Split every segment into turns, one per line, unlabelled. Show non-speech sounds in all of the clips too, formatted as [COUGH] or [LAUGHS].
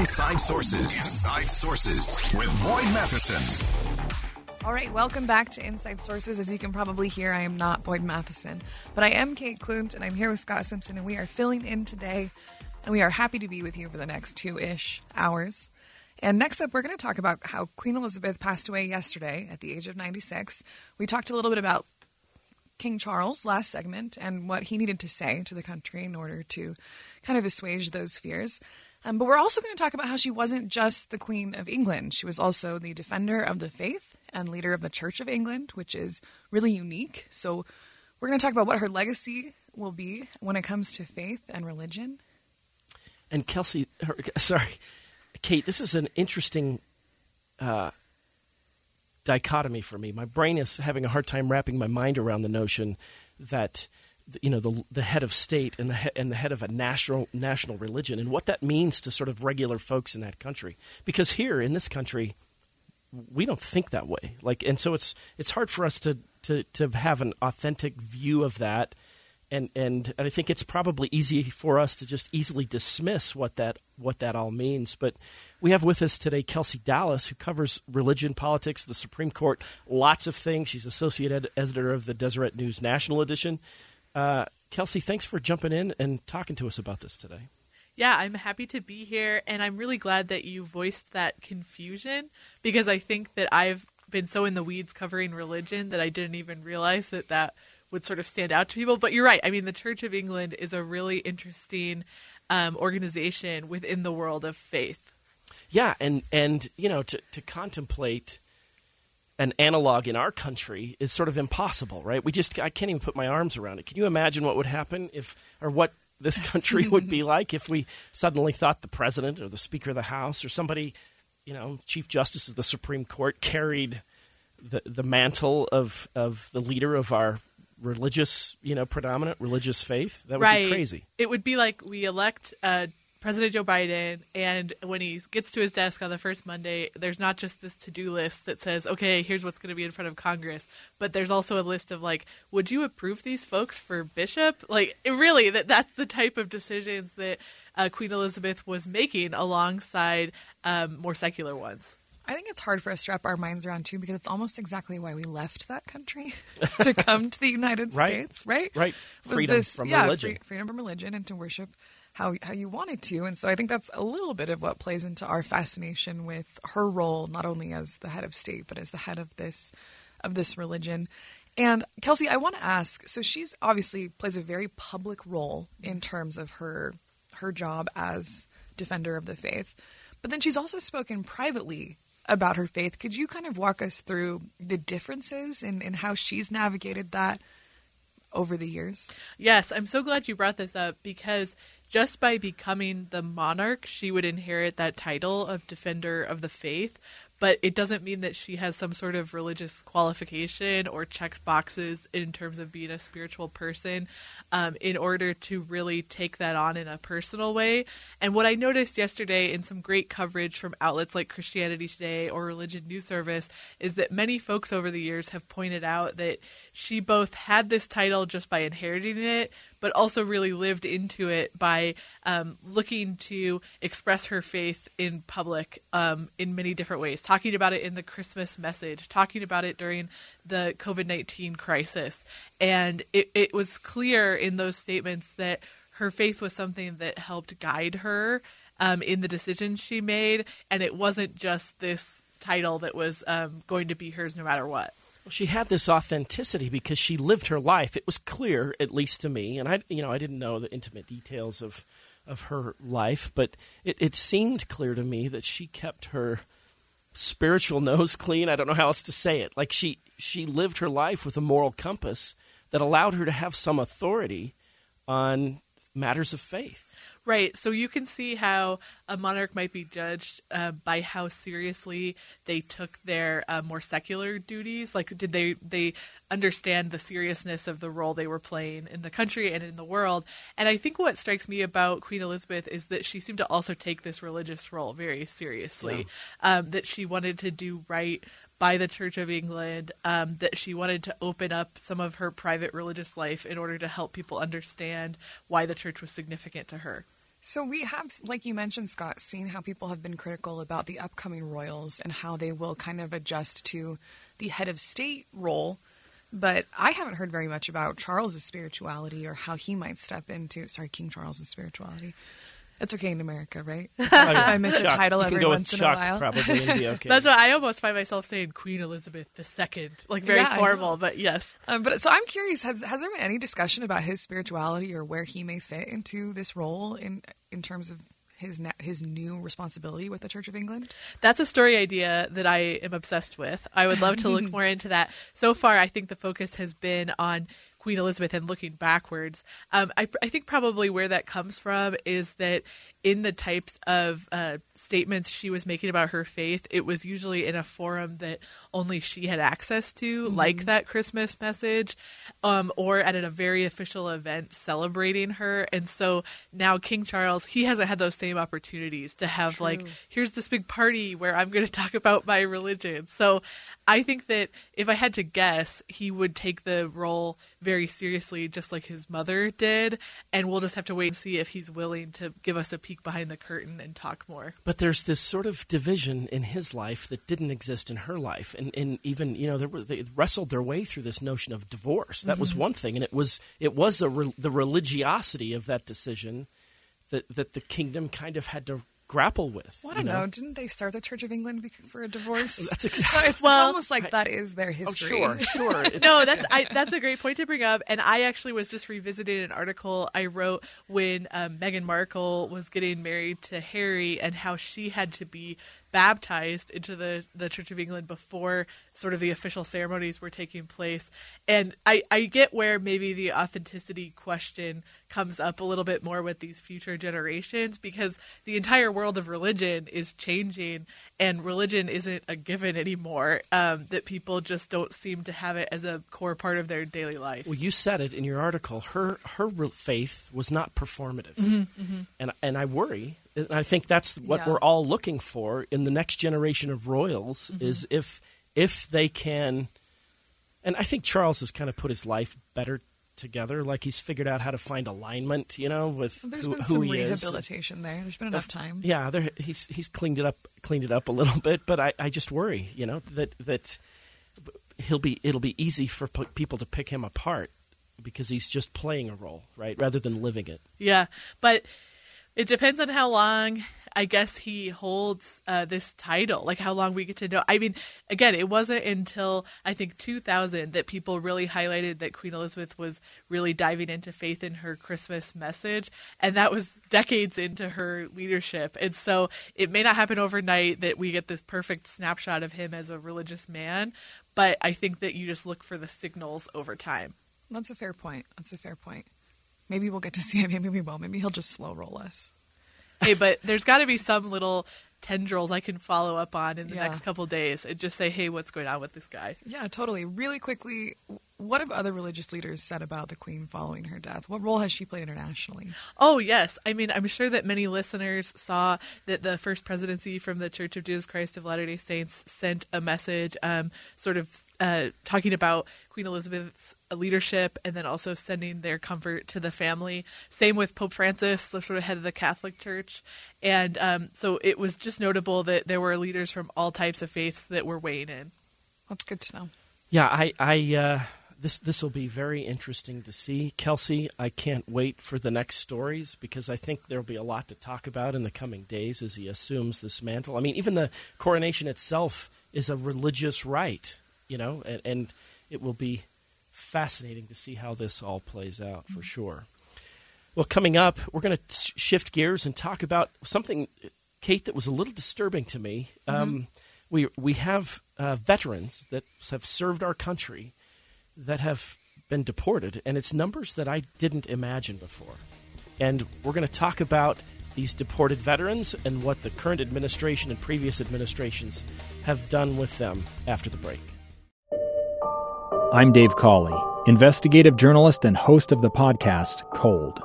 Inside Sources. Inside Sources with Boyd Matheson.
All right, welcome back to Inside Sources. As you can probably hear, I am not Boyd Matheson, but I am Kate Klunt, and I'm here with Scott Simpson, and we are filling in today, and we are happy to be with you for the next two ish hours. And next up, we're going to talk about how Queen Elizabeth passed away yesterday at the age of 96. We talked a little bit about King Charles last segment and what he needed to say to the country in order to kind of assuage those fears. Um, but we're also going to talk about how she wasn't just the Queen of England. She was also the defender of the faith and leader of the Church of England, which is really unique. So we're going to talk about what her legacy will be when it comes to faith and religion.
And Kelsey, her, sorry, Kate, this is an interesting uh, dichotomy for me. My brain is having a hard time wrapping my mind around the notion that you know the the head of state and the he, and the head of a national national religion and what that means to sort of regular folks in that country. Because here in this country, we don't think that way. Like, and so it's it's hard for us to to to have an authentic view of that. And, and and I think it's probably easy for us to just easily dismiss what that what that all means. But we have with us today Kelsey Dallas, who covers religion, politics, the Supreme Court, lots of things. She's associate ed- editor of the Deseret News National Edition. Uh, Kelsey, thanks for jumping in and talking to us about this today.
Yeah, I'm happy to be here, and I'm really glad that you voiced that confusion because I think that I've been so in the weeds covering religion that I didn't even realize that that would sort of stand out to people. But you're right. I mean, the Church of England is a really interesting um, organization within the world of faith.
Yeah, and and you know to to contemplate an analog in our country is sort of impossible, right? We just I can't even put my arms around it. Can you imagine what would happen if or what this [LAUGHS] country would be like if we suddenly thought the president or the speaker of the house or somebody, you know, chief justice of the Supreme Court carried the the mantle of of the leader of our religious, you know, predominant religious faith? That would
right.
be crazy.
It would be like we elect uh, President Joe Biden, and when he gets to his desk on the first Monday, there's not just this to do list that says, okay, here's what's going to be in front of Congress, but there's also a list of, like, would you approve these folks for bishop? Like, really, that that's the type of decisions that uh, Queen Elizabeth was making alongside um, more secular ones.
I think it's hard for us to wrap our minds around too because it's almost exactly why we left that country [LAUGHS] to come to the United
right.
States, right?
Right.
Was
freedom
this,
from
yeah,
religion.
free- freedom from religion and to worship how how you wanted to. And so I think that's a little bit of what plays into our fascination with her role, not only as the head of state, but as the head of this of this religion. And Kelsey, I want to ask. So she's obviously plays a very public role in terms of her her job as defender of the faith, but then she's also spoken privately about her faith. Could you kind of walk us through the differences in, in how she's navigated that over the years?
Yes, I'm so glad you brought this up because just by becoming the monarch, she would inherit that title of Defender of the Faith. But it doesn't mean that she has some sort of religious qualification or checks boxes in terms of being a spiritual person um, in order to really take that on in a personal way. And what I noticed yesterday in some great coverage from outlets like Christianity Today or Religion News Service is that many folks over the years have pointed out that she both had this title just by inheriting it, but also really lived into it by um, looking to express her faith in public um, in many different ways, talking about it in the Christmas message, talking about it during the COVID 19 crisis. And it, it was clear in those statements that her faith was something that helped guide her um, in the decisions she made, and it wasn't just this title that was um, going to be hers no matter what.
Well, she had this authenticity because she lived her life. It was clear, at least to me, and I, you know, I didn't know the intimate details of of her life, but it, it seemed clear to me that she kept her spiritual [LAUGHS] nose clean. I don't know how else to say it. Like she she lived her life with a moral compass that allowed her to have some authority on matters of faith.
Right. So you can see how a monarch might be judged uh, by how seriously they took their uh, more secular duties. Like, did they they understand the seriousness of the role they were playing in the country and in the world? And I think what strikes me about Queen Elizabeth is that she seemed to also take this religious role very seriously. Um, that she wanted to do right by the Church of England, um, that she wanted to open up some of her private religious life in order to help people understand why the church was significant to her.
So we have, like you mentioned, Scott, seen how people have been critical about the upcoming royals and how they will kind of adjust to the head of state role. But I haven't heard very much about Charles's spirituality or how he might step into. Sorry, King Charles's spirituality. It's okay in America, right? [LAUGHS] I miss a title every
go with
once in a while.
Probably and be okay. [LAUGHS]
That's why I almost find myself saying Queen Elizabeth II, like very
Yeah,
formal, but yes.
Um, but so I'm curious: has, has there been any discussion about his spirituality or where he may fit into this role in in terms of his na- his new responsibility with the Church of England?
That's a story idea that I am obsessed with. I would love to look [LAUGHS] more into that. So far, I think the focus has been on Queen Elizabeth and looking backwards. Um, I, I think probably where that comes from is that in the types of uh, statements she was making about her faith, it was usually in a forum that only she had access to, like that Christmas message, um, or at a very official event celebrating her. And so now King Charles, he hasn't had those same opportunities to have like, here's this big party where I'm going [LAUGHS] to talk about my religion. So I think that if I had to guess, he would take the role very seriously, just like his mother did. And we'll just have to wait and see if he's willing to give us a peek behind the curtain and talk more.
But there's this sort of division in his life that didn't exist in her life, and, and even you know they, were, they wrestled their way through this notion of divorce. That was mm-hmm. one thing, and it was it was a re, the religiosity of that decision that that the kingdom kind of had to grapple with.
Well, I don't know. Didn't they start the Church of England for a divorce? [LAUGHS]
That's [LAUGHS]
so
exactly.
it's,
Well,
it's almost like that is their
Oh,
history.
sure, [LAUGHS] sure.
No, that's I, that's a great point to bring up. And I actually was just revisiting an article I wrote when um, Meghan Markle was getting married to Harry, and how she had to be baptized into the the Church of England before sort of the official ceremonies were taking place. And I I get where maybe the authenticity question comes up a little bit more with these future generations because the entire world of religion is changing and religion isn't a given anymore um, that people just don't seem to have it as a core part of their daily life
Well, you said it in your article. Her her faith was not performative, and and I worry. And I think that's what
Yeah.
we're all looking for in the next generation of royals mm-hmm. is if if they can. And I think Charles has kind of put his life better together. Like he's figured out how to find alignment, you know, with
There's
who,
been
who
some
he is.
rehabilitation there. There's been enough time.
Yeah, there, he's he's cleaned it up cleaned it up a little [LAUGHS] bit, but I, I just worry, you know, that that he'll be it'll be easy for p- people to pick him apart because he's just playing a role, right, rather than living it.
yeah but it depends on how long i guess he holds uh, this title like how long we get to know i mean again it wasn't until i think 2000 that people really highlighted that queen elizabeth was really diving into faith in her christmas message and that was decades into her leadership and so it may not happen overnight that we get this perfect snapshot of him as a religious man but i think that you just look for the signals over time
That's a fair point. That's a fair point. Maybe we'll get to [LAUGHS] see him. Maybe we won't. Maybe he'll just slow roll us.
hey, but there's got to be some little tendrils I can follow up on in the
Yeah.
next couple days and just say, hey, what's going on with this guy?
Yeah, totally. Really quickly, what have other religious leaders said about the Queen following her death? What role has she played internationally?
Oh, yes. I mean, I'm sure that many listeners saw that the first presidency from the Church of Jesus Christ of Latter day Saints sent a message um, sort of uh, talking about Queen Elizabeth's leadership and then also sending their comfort to the family. Same with Pope Francis, the sort of head of the Catholic Church. And um, so it was just notable that there were leaders from all types of faiths that were weighing in.
That's good to know.
Yeah, I, I uh, this this will be very interesting to see, Kelsey. I can't wait for the next stories because I think there'll be a lot to talk about in the coming days as he assumes this mantle. I mean, even the coronation itself is a religious rite, you know, and, and it will be fascinating to see how this all plays out for sure. Well, coming up, we're going to shift gears and talk about something, Kate, that was a little disturbing to me. Um, we we have uh, veterans that have served our country that have been deported, and it's numbers that I didn't imagine before. And we're going to talk about these deported veterans and what the current administration and previous administrations have done with them after the break.
I'm Dave Cawley, investigative journalist and host of the podcast Cold.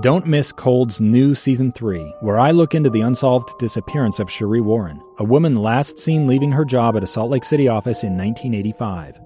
Don't miss Cold's new season three, where I look into the unsolved disappearance of Sheree Warren, a woman last seen leaving her job at a Salt Lake City office in 1985.